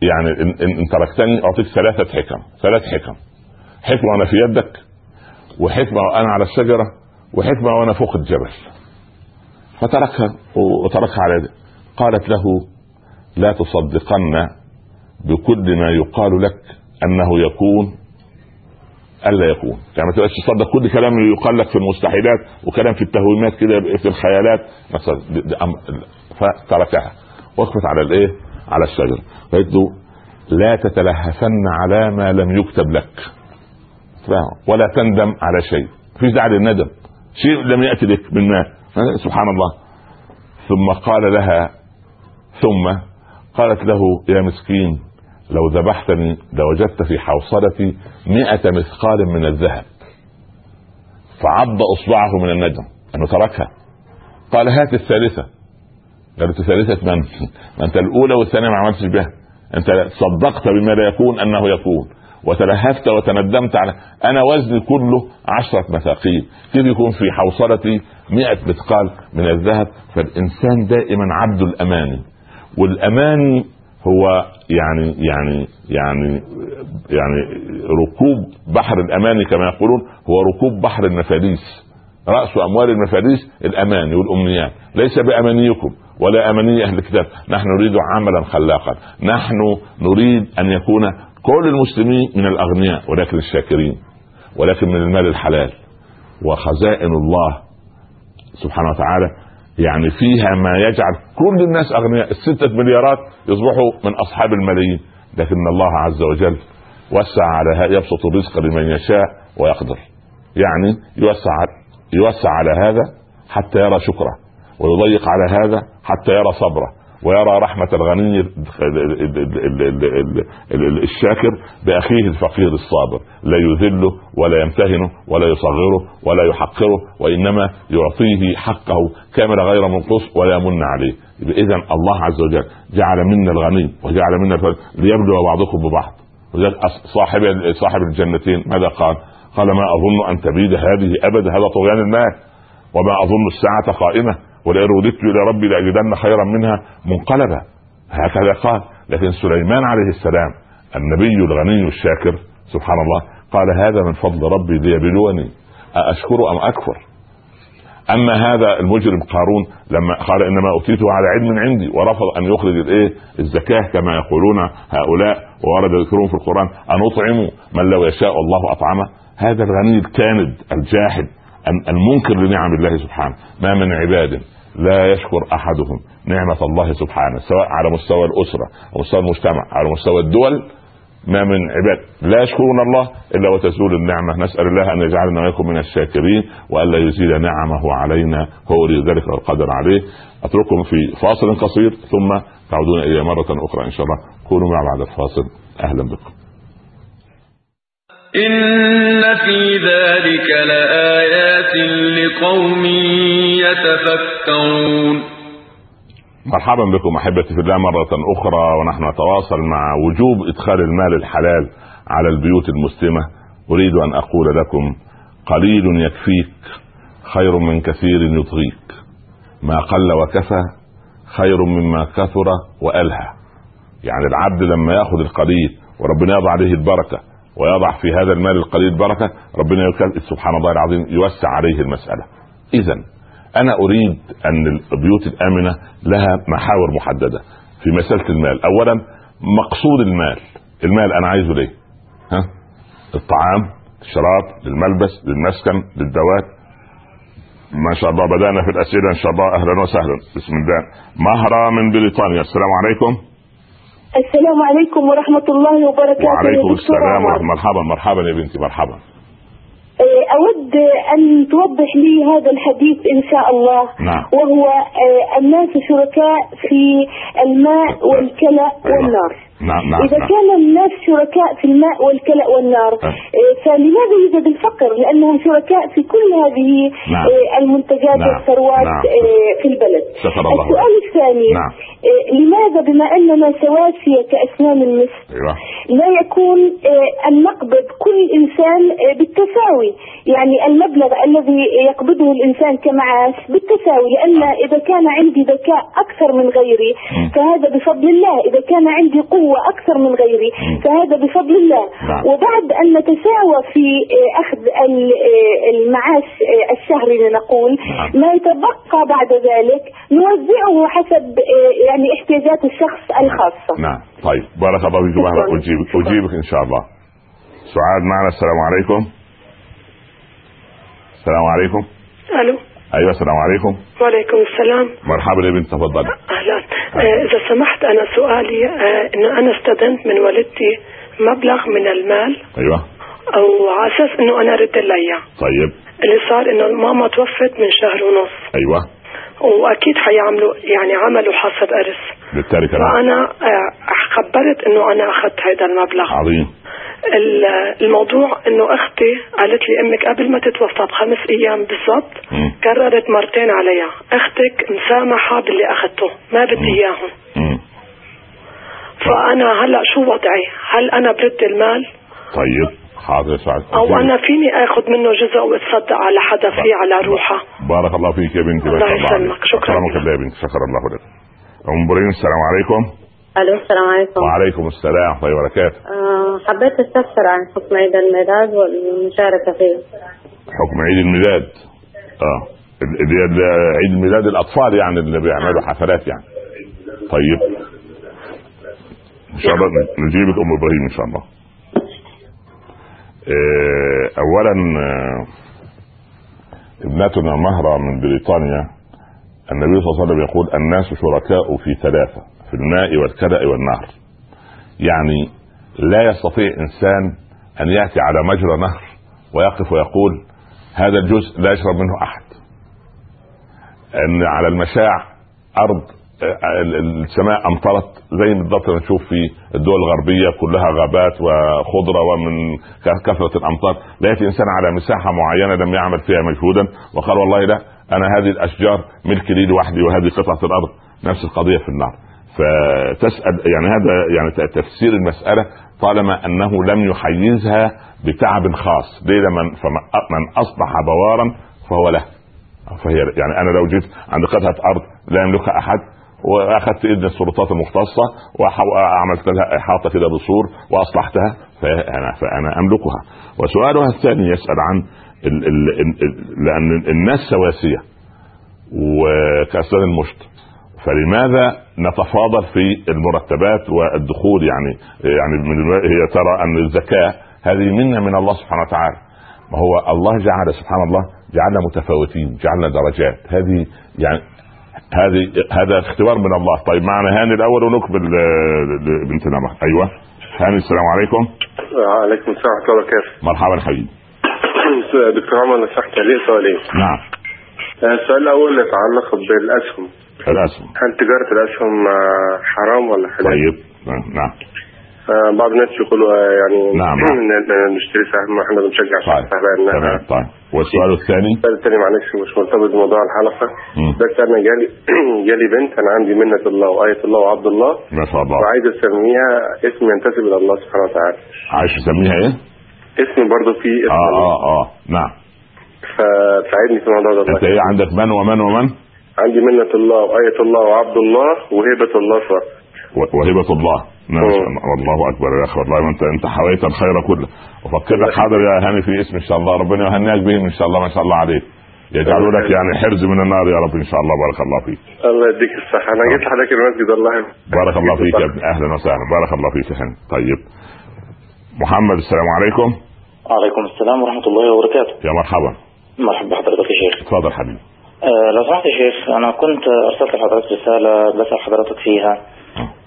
يعني إن تركتني أعطيك ثلاثة حكم ثلاث حكم. حكمة وأنا في يدك وحكمة وأنا على الشجرة وحكمة وأنا فوق الجبل. فتركها وتركها على يده قالت له لا تصدقن بكل ما يقال لك أنه يكون ألا يكون يعني ما تبقاش تصدق كل كلام يقال لك في المستحيلات وكلام في التهويمات كده في الخيالات. فتركها. وقفت على الإيه؟ على الشجرة. قالت له لا تتلهفن على ما لم يكتب لك. ولا تندم على شيء. في داعي للندم. شيء لم يأتي لك من ما سبحان الله. ثم قال لها ثم قالت له يا مسكين لو ذبحتني لوجدت في حوصلتي مئة مثقال من الذهب. فعض أصبعه من الندم أنه تركها. قال هات الثالثة. قالت ثالثة من؟ ما انت الأولى والثانية ما عملتش بها. أنت صدقت بما لا يكون أنه يكون. وتلهفت وتندمت على أنا وزني كله عشرة مثاقيل. كيف يكون في حوصلتي مئة مثقال من الذهب؟ فالإنسان دائما عبد الاماني والاماني هو يعني يعني يعني يعني ركوب بحر الأماني كما يقولون هو ركوب بحر المفاليس رأس أموال المفاليس الأماني والأمنيات. ليس بأمانيكم ولا أماني أهل الكتاب. نحن نريد عملا خلاقا. نحن نريد أن يكون كل المسلمين من الأغنياء ولكن الشاكرين ولكن من المال الحلال. وخزائن الله سبحانه وتعالى يعني فيها ما يجعل كل الناس أغنياء. الستة مليارات يصبحوا من أصحاب الملايين. لكن الله عز وجل وسع على يبسط الرزق لمن يشاء ويقدر. يعني يوسع يوسع على هذا حتى يرى شكره ويضيق على هذا حتى يرى صبره. ويرى رحمة الغني الشاكر بأخيه الفقير الصابر لا يذله ولا يمتهنه ولا يصغره ولا يحقره وإنما يعطيه حقه كامل غير منقص ولا يمن عليه إذا الله عز وجل جعل منا الغني وجعل منا ليبلو بعضكم ببعض صاحب صاحب الجنتين ماذا قال؟ قال ما أظن أن تبيد هذه أبدا هذا طغيان المال وما أظن الساعة قائمة ولئن رددت إلى ربي لأجدن خيرا منها منقلبا هكذا قال. لكن سليمان عليه السلام النبي الغني الشاكر سبحان الله قال هذا من فضل ربي ليبلوني أأشكر أم أكفر؟ أما هذا المجرم قارون لما قال إنما أوتيته على علم عندي. ورفض أن يخرج الإيه؟ الزكاة كما يقولون هؤلاء وورد ذكرهم في القرآن أنطعم من لو يشاء الله أطعمه. هذا الغني المعاند الجاحد المنكر لنعم الله سبحانه. ما من عباد لا يشكر أحدهم نعمة الله سبحانه سواء على مستوى الأسرة أو مستوى المجتمع على مستوى الدول ما من عباد. لا يشكرون الله إلا وتزول النعمة. نسأل الله أن يجعلنا ويكون من الشاكرين وأن يزيد نعمه علينا. هو ولي ذلك والقادر عليه. أترككم في فاصل قصير ثم تعودون الي مرة أخرى إن شاء الله. كونوا مع بعد الفاصل أهلا بكم. إن في ذلك لآيات لقوم مرحبا بكم أحبتي في الله مرة أخرى ونحن نتواصل مع وجوب إدخال المال الحلال على البيوت المسلمة. أريد أن أقول لكم قليل يكفيك خير من كثير يطغيك. ما قل وكفى خير مما كثر وألهى. يعني العبد لما يأخذ القليل وربنا يضع عليه البركة ويضع في هذا المال القليل بركة ربنا سبحان الله العظيم يوسع عليه المسألة. اذا أنا أريد أن البيوت الآمنة لها محاور محددة في مسألة المال. اولا مقصود المال. المال أنا عايزه ليه؟ ها؟ الطعام الشراب للملبس للمسكن للدواء ما شاء الله بدأنا في الأسئلة. إن شاء الله أهلا وسهلا. بسم الله. مهرة من بريطانيا. السلام عليكم. السلام عليكم ورحمة الله وبركاته وعليكم السلام ورحمة مرحبا مرحبا يا بنتي مرحبا. أود أن توضح لي هذا الحديث إن شاء الله نعم. وهو إيه، الناس شركاء في الماء والكلى. والنار نعم نعم إذا نعم. كان الناس شركاء في الماء والكلأ والنار نعم. فلماذا يوجد الفقر؟ لأنهم شركاء في كل هذه نعم. المنتجات نعم. والثروات نعم. في البلد الله السؤال الثاني نعم. لماذا بما أننا سواسية كأسنان المسك أيوة. لا يكون أن نقبض كل إنسان بالتساوي يعني المبلغ الذي يقبضه الإنسان كمعاش بالتساوي لأن إذا كان عندي ذكاء أكثر من غيري فهذا بفضل الله إذا كان عندي قوة أكثر من غيري فهذا بفضل الله. نعم. وبعد أن نتساوى في آه، أخذ آه، المعاش آه، الشهري لنقول نعم. ما يتبقى بعد ذلك نوزعه حسب يعني احتياجات الشخص الخاصة. نعم. طيب. بارك الله فيك أجيبك أجيبك إن شاء الله. سعاد معنا. السلام عليكم. السلام عليكم. ألو. أيوه السلام عليكم. وعليكم السلام. مرحبا يا بنت تفضلي. أهلا. آه إذا سمحت أنا سؤالي آه إنه أنا استدنت من والدتي مبلغ من المال. أيوه. أو على أساس إنه أنا ارد لها طيب. اللي صار إنه ماما توفت من شهر ونص. أيوه. وأكيد حيعملوا يعني عملوا حصد ارث بالتالي فأنا آه خبرت إنه أنا أخذت هذا المبلغ. عظيم. الموضوع إنه أختي قالت لي أمك قبل ما تتوفى بخمس أيام بالضبط. كررت مرتين عليها. أختك مسامحة باللي أخذته. ما بدي إياهم. فأنا هلأ شو وضعي؟ هل أنا برد المال؟ طيب حاضر سعد. أو أنا فيني آخذ منه جزء وأتصدق على حدا فيه على روحه؟ بارك الله فيك يا بنتي ما الله شاء الله يسلمك. شكراً. أكرمك الله يا بنتي شكر الله لك. أم برين السلام عليكم. ألو السلام عليكم. وعليكم السلام. ورحمه الله وبركاته. آه حبيت أستفسر عن حكم عيد الميلاد والمشاركة فيه. حكم عيد الميلاد؟ آه. عيد ميلاد الأطفال يعني اللي بيعملوا حفلات يعني. طيب. إن شاء الله نجيبك أم إبراهيم إن شاء الله. آه، اولا آه، ابنتنا مهرة من بريطانيا النبي صلى الله عليه وسلم يقول الناس شركاء في ثلاثة في الماء والكلأ والنهر. يعني لا يستطيع إنسان أن يأتي على مجرى نهر ويقف ويقول هذا الجزء لا يشرب منه أحد. إن على المشاع أرض ال- ال- السماء أمطرت زي بالضبط ما نشوف في الدول الغربية كلها غابات وخضرة ومن كثرة الأمطار. لا يأتي إنسان على مساحة معينة لم يعمل فيها مجهودا وقال والله لا أنا هذه الأشجار ملك لي لوحدي وهذه قطعة الأرض نفس القضية في النار. فتسأل يعني هذا يعني تفسير المسألة طالما أنه لم يحيزها بتعب خاص. ليه؟ من من أصبح بوارا فهو له. فهي يعني أنا لو جيت عند قطعة أرض لا يملكها أحد وأخذت اذن السلطات المختصة وعملت لها إحاطة كده بسور وأصلحتها فأنا فأنا أملكها. وسؤالها الثاني يسأل عن لأن الناس سواسية. وكاسر المشط فلماذا نتفاضل في المرتبات والدخول يعني يعني من هي ترى أن الزكاه هذه منا من الله سبحانه وتعالى. ما هو الله جعل سبحان الله جعلنا متفاوتين جعلنا درجات. هذه يعني هذه هذا اختبار من الله. طيب معنا هاني الأول ونقبل آه، لبنتنا مه- أيوه. هاني السلام عليكم. وعليكم السلام ورحمة الله وبركاته. مرحبا حبيبي. [COUGHS] دكتور عمر سمحت لي سؤالين. نعم. آه، السؤال الأول يتعلق بالأسهم. هل تجارة الأسهم آه، حرام ولا حلال؟ طيب نعم آه، بعض الناس يقولوا آه، يعني نعم. نشتري سهم إحنا بنشجع طيب تمام إنها طيب والسؤال الثاني السؤال الثاني معلش مش مرتبط بموضوع الحلقة مم. بس أنا جالي [CLEARS THROAT] جالي بنت أنا عندي منة الله وآية الله وعبد الله ما شاء الله وعايز أسميها اسم ينتسب إلى الله سبحانه وتعالى. عايش تسميها إيه؟ اسم برضه فيه اسم آه. آه آه نعم فتساعدني في الموضوع ده أنت. إيه عندك من ومن ومن؟ عندي منة الله وآية الله وعبد الله وهبة الله فقط. و- وهبة الله. ما شاء مم. الله الله أكبر يا أخي والله ما انت أنت حويت الخير كله. وفكر لك حاضر يا هاني في اسم إن شاء الله. ربنا يهنيك بهم إن شاء الله ما شاء الله عليك. يجعلوا لك يعني حرز من النار يا رب إن شاء الله. بارك الله فيك. الله يديك الصحة. أنا جيت لحضرتك المسجد والله بارك الله فيك يا ابن أهلا وسهلا. بارك الله فيك يا هاني. طيب. محمد السلام عليكم. وعليكم السلام ورحمة الله وبركاته. يا مرحبا. مرحبا بحضرتك يا شيخ. اتفضل حبيبي. لو سمحت يا شيخ أنا كنت أرسلت لحضرتك رسالة بسأل حضرتك فيها.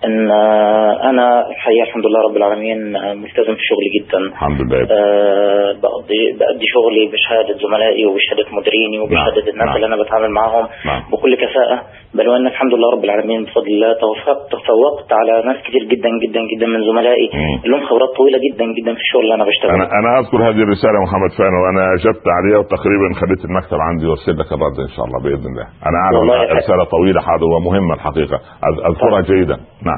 إن آه، أنا الحقيقة الحمد لله رب العالمين آه، ملتزم في شغلي جدا. الحمد لله. أه بقضي بأدي شغلي بشهادة زملائي وبشهادة مديريني وبشهادة نعم، الناس نعم. اللي أنا بتعامل معاهم نعم. بكل كفاءة. بل وأن الحمد لله رب العالمين بفضل الله توفقت تفوقت على ناس كتير جدا جدا جدا من زملائي. اللي لهم خبرات طويلة جدا جدا في الشغل اللي أنا بشتغله. أنا أنا أذكر هذه الرسالة محمد فانو. وأنا أجبت عليها وتقريبا خليت المكتب عندي وأرسل لك الرد إن شاء الله بإذن الله. أنا اعلم. رسالة طويلة حاضر ومهمة الحقيقة. أذكرها جيدا. نعم.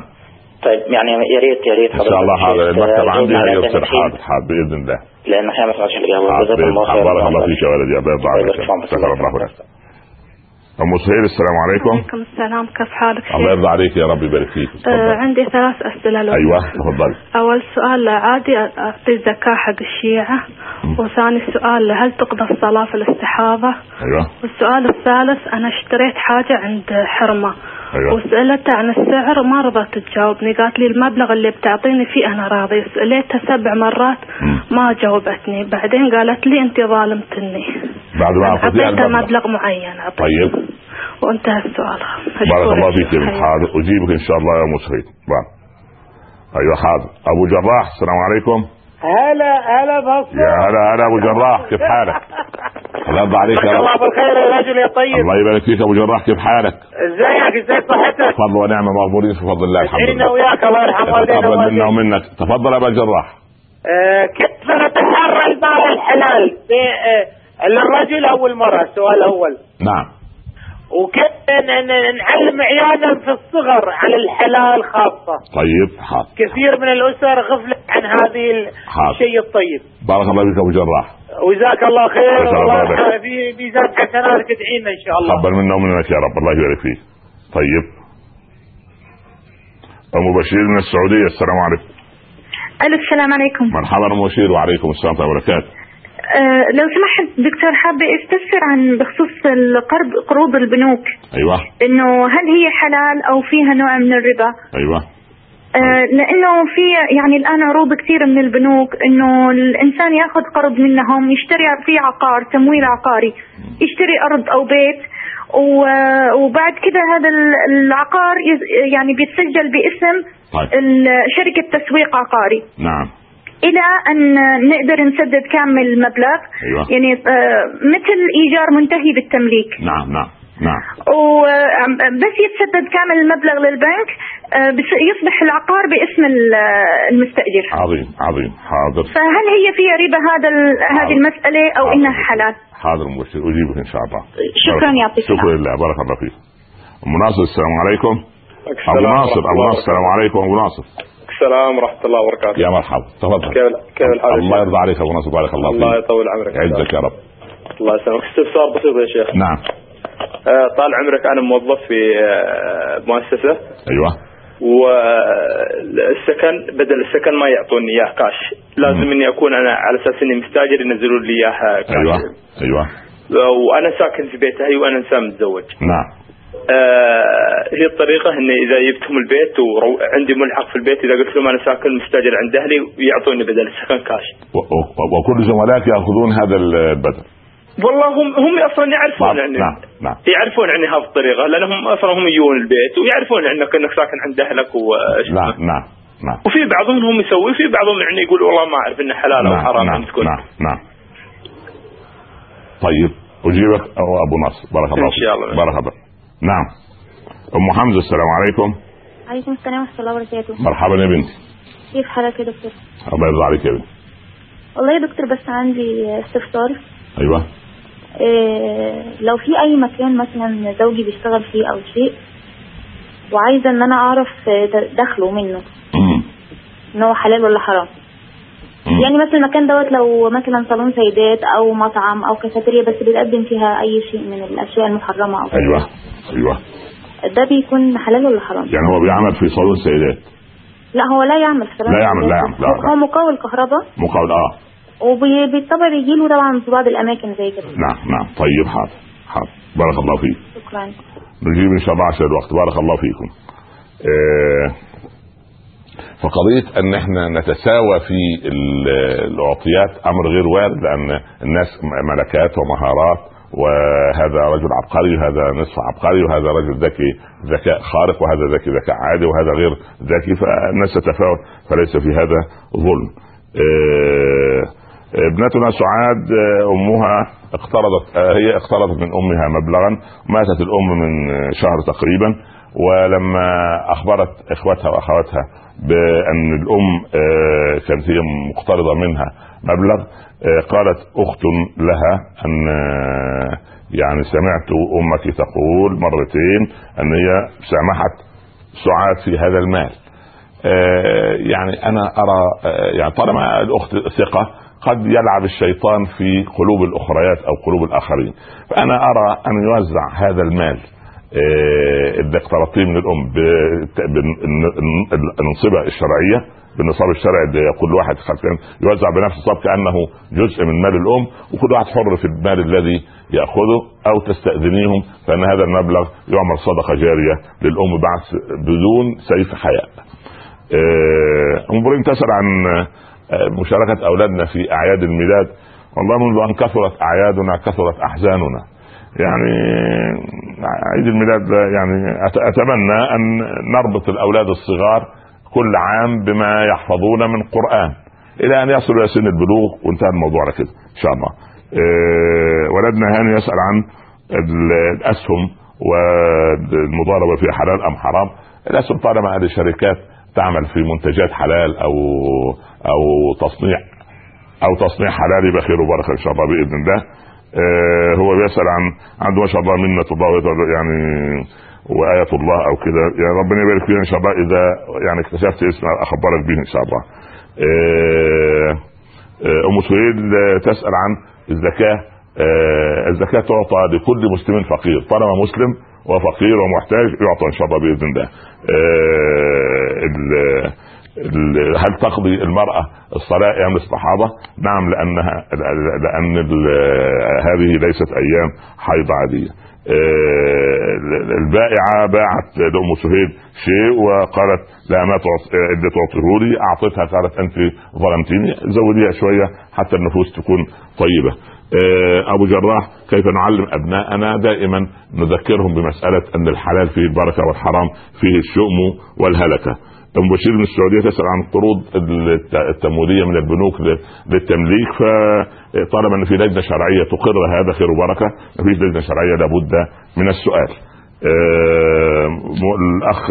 طيب يعني يا ريت يا ريت إن شاء الله حضرتك المكتب تجاوبنا عندي هذا حاضر حاضر. بإذن الله. لأن إحنا ما سمعناش الإجابة. جزاك الله خيرا. بارك الله فيك يا ولدي. الله يرضى الله عليك يبارك في عمرك. شكر الله لك أم سهيل السلام عليكم. عليكم السلام كيف حالك الله؟ يرضى عليك يا رب يبارك فيك. آه عندي ثلاث أسئلة لو أيوه تفضل. أول سؤال عادي أعطي الزكاة حق الشيعة؟ وثاني سؤال هل تقضى الصلاة في الاستحاضة؟ أيوه. والسؤال الثالث أنا اشتريت حاجة عند حرمة. أيوة. وسألتها عن السعر ما رضت تجاوبني. قالت لي المبلغ اللي بتعطيني فيه أنا راضي. سألتها سبع مرات. ما جاوبتني. بعدين قالت لي أنت ظالمتني. بعد ما أعطيتها أعطيتها مبلغ معين أعطيته. طيب. وانتهى السؤال. بارك الله فيك يا. حاضر أجيبك إن شاء الله يا بارك. أيوه حاضر أبو جراح السلام عليكم. هلا هلا بصر يا هلا هلا أبو جراح كيف حالك؟ الله يرضى عليك يا الله بالخير يا رجل يا طيب. الله يبارك فيك أبو جراح كيف حالك؟ ازيك؟ إزاي صحتك؟ فضل ونعمه مغفورين في فضل الله الحمد لله. وياك الله يرحم والدينا تقبل منا ومنك. تفضل يا أبو جراح. آه، كيف نتحرى المال الحلال؟ آه، للرجل أو المرأة؟ السؤال الأول. نعم. ن- نعلم عيالنا في الصغر على الحلال خاصة. طيب حاضر. كثير من الأسر غفلت عن هذه. الشيء الطيب. بارك الله فيك أبو جراح. وجزاك الله خير. الله. في ميزان حسناتك ادعينا إن شاء الله. تقبل منا ومنك يا رب. الله يبارك فيك. طيب. أم بشير من السعودية. السلام عليكم. ألو السلام عليكم. مرحبا أم بشير. وعليكم السلام ورحمة الله وبركاته. لو سمحت دكتور حابة استفسر عن بخصوص القرض قروض البنوك. أيوه. إنه هل هي حلال أو فيها نوع من الربا؟ أيوه. أه لأنه في يعني الآن عروض كثير من البنوك إنه الإنسان يأخذ قرض منهم يشتري فيه عقار تمويل عقاري يشتري أرض أو بيت وبعد كده هذا ال- العقار يعني بيتسجل باسم طيب. شركة تسويق عقاري. نعم. إلى أن نقدر نسدد كامل المبلغ. أيوة. يعني آه، مثل إيجار منتهي بالتمليك. نعم نعم نعم. وبس يتسدد كامل المبلغ للبنك آه، يصبح العقار باسم ال- المستأجر. عظيم عظيم. حاضر. فهل هي فيها ربا هذا هذه المسألة أو حاضر. إنها حلال؟ حاضر ام بشير أجيبك إن شاء الله. شكراً، يعطيك شكرا. لله. بارك الله فيك. ام ناصر السلام عليكم. أبو ناصر أبو ناصر السلام عليكم. أبو ناصر. السلام ورحمة الله وبركاته. يا مرحبا. تفضل. كيف كيف الحال الله؟ يرضى عليك ابو ناصر بارك الله الله فيك يطول عمرك. يعزك يا رب. الله يسلمك. استفسار بسيط يا شيخ؟ نعم. آه، طال عمرك أنا موظف في آه، مؤسسة. أيوه. والسكن بدل السكن ما يعطوني إياه كاش لازم إني أكون أنا على أساس إني مستاجر ينزلون لي اياه كاش أيوه. أيوه. وأنا ساكن في بيت أهلي وأنا انسان متزوج. نعم. آه هي الطريقة ان إذا جبتهم البيت وعندي ملحق في البيت إذا قلت لهم أنا ساكن مستأجر عند أهلي يعطوني بدل السكن كاش وكل زملائك يأخذون هذا البدل. والله هم هم أصلا يعرفون نعم يعني نعم نعم. يعرفون يعني هذه الطريقة لأنهم أصلا هم يجون البيت ويعرفون انك إنك ساكن عند أهلك و نعم نعم نعم. وفي بعضهم هم يسوي في بعضهم يعني يقول والله ما أعرف إنه حلال أو نعم حرام نعم يعني تكون. نعم نعم. طيب أجيبك أبو نصر بارك الله إن شاء فيك. الله. بارك الله. نعم. أم حمزة السلام عليكم. عليكم السلام ورحمة الله وبركاته. مرحبا يا بنتي كيف حالك يا دكتور؟ الله يرضى عليك يا بنتي والله يا دكتور بس عندي استفسار. أيوه. إيه لو في أي مكان مثلا زوجي بيشتغل فيه أو شيء وعايزة إن أنا أعرف د- دخله منه. إن هو حلال ولا حرام. مم. يعني مثلا المكان دوت لو مثلا صالون سيدات أو مطعم أو كافيتيريا بس بيقدم فيها أي شيء من الأشياء المحرمة أو كده. أيوه أيوه ده بيكون حلال ولا حرام؟ يعني هو بيعمل في صالون سيدات لا هو لا يعمل في لا يعمل- لا. يعمل، لا،. هو مقاول كهرباء مقابل آه وبالطبع بيجي له طبعا في بعض الأماكن زي كده نعم نعم طيب حاضر حاضر بارك الله فيك شكرا نجيب إن شاء الله عشان الوقت بارك الله فيكم آه فقضية أن إحنا نتساوى في ال- الأعطيات أمر غير وارد لأن الناس ملكات ومهارات وهذا رجل عبقري وهذا نصف عبقري وهذا رجل ذكي ذكاء خارق وهذا ذكي ذكاء عادي وهذا غير ذكي فالناس تتفاوت فليس في هذا ظلم. آه ابنتنا سعاد آه، أمها اقترضت آه، هي اقترضت من أمها مبلغا ماتت الأم من آه، شهر تقريبا ولما أخبرت اخوتها وأخواتها بأن الأم آه، كانت هي مقترضة منها مبلغ آه، قالت أخت لها أن آه، يعني سمعت أمك تقول مرتين أن هي سامحت سعاد في هذا المال. آه، يعني أنا أرى آه، يعني طالما الأخت ثقة قد يلعب الشيطان في قلوب الأخريات أو قلوب الآخرين. فأنا أرى أن يوزع هذا المال آه، اللي اقترضتيه من الأم بت- بالن- الأنصبة الشرعية بالنصاب الشرعي اللي كل واحد يوزع بنفس النصاب كأنه جزء من مال الأم وكل واحد حر في المال الذي يأخذه أو تستأذنيهم فإن هذا المبلغ يعمل صدقة جارية للأم بعد بدون سيف حياء. آه، ام إبراهيم تسأل عن آه، مشاركة أولادنا في أعياد الميلاد والله منذ أن كثرت أعيادنا كثرت أحزاننا يعني عيد الميلاد ده يعني أتمنى أن نربط الأولاد الصغار كل عام بما يحفظون من قرآن إلى أن يصلوا إلى سن البلوغ وانتهى الموضوع على كده إن شاء الله. آه، ولدنا هاني يسأل عن ال- الأسهم والمضاربة فيها حلال أم حرام؟ الأسهم طالما هذه شركات تعمل في منتجات حلال أو أو تصنيع أو تصنيع حلال يبقى خير وبركة إن شاء الله بإذن الله هو بيسأل عن عنده ما شاء الله منه الله يعني وآية الله أو كده يعني ربنا يبارك فينا إن شاء الله إذا يعني اكتشفت إسم أخبرك به إن شاء الله. آه، آه، أم سهيل تسأل عن الزكاة آه، الزكاة تعطى لكل مسلم فقير طالما مسلم وفقير ومحتاج يعطى إن شاء الله بإذن الله. هل تقضي المرأة الصلاة أيام الصحابة؟ نعم لأنها لأن هذه ليست أيام حيض عادية. آه، البائعة باعت لأم سهيل شيء وقالت لا ما تعطيه لي أعطيتها قالت أنت ظلمتيني زوديها شوية حتى النفوس تكون طيبة آه، أبو جراح كيف نعلم أبناءنا دائما نذكرهم بمسألة أن الحلال فيه البركة والحرام فيه الشؤم والهلكة ام بشير من السعودية تسأل عن القروض التمويلية من البنوك للتمليك فطالما إن في لجنة شرعية تقر هذا خير وبركة ما فيش لجنة شرعية لابد من السؤال. آه، الأخ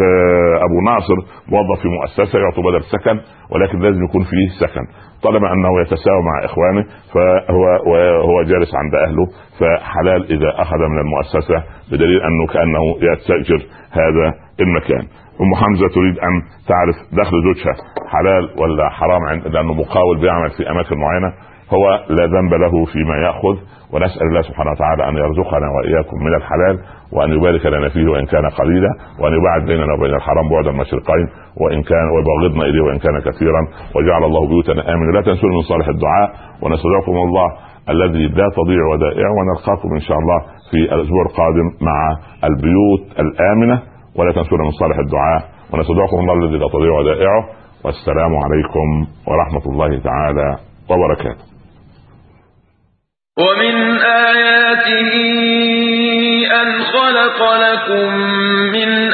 أبو ناصر موظف في مؤسسة يعطي بدل سكن ولكن لازم يكون فيه سكن. طالما أنه يتساوى مع إخوانه فهو وهو جالس عند أهله فحلال إذا أخذ من المؤسسة بدليل أنه كأنه يستاجر هذا المكان. أم حمزة تريد أن تعرف دخل زوجها حلال ولا حرام لأنه مقاول بيعمل في أماكن معينة. هو لا ذنب له فيما يأخذ ونسأل الله سبحانه وتعالى أن يرزقنا وإياكم من الحلال وأن يبارك لنا فيه وإن كان قليلا وأن يبعد بيننا وبين الحرام بعد المشرقين وإن كان ويبغضنا إليه وإن كان كثيرا. وجعل الله بيوتنا امنا لا تنسوا من صالح الدعاء ونستودعكم الله الذي لا تضيع ودائع ونلقاكم إن شاء الله في الأسبوع القادم مع البيوت الآمنة. ولا تنسونا من صالح الدعاء ونستودعكم الله الذي لا تضيع ودائعه والسلام عليكم ورحمة الله تعالى وبركاته. ومن آياته أن خلق لكم من